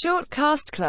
Shortcast Club.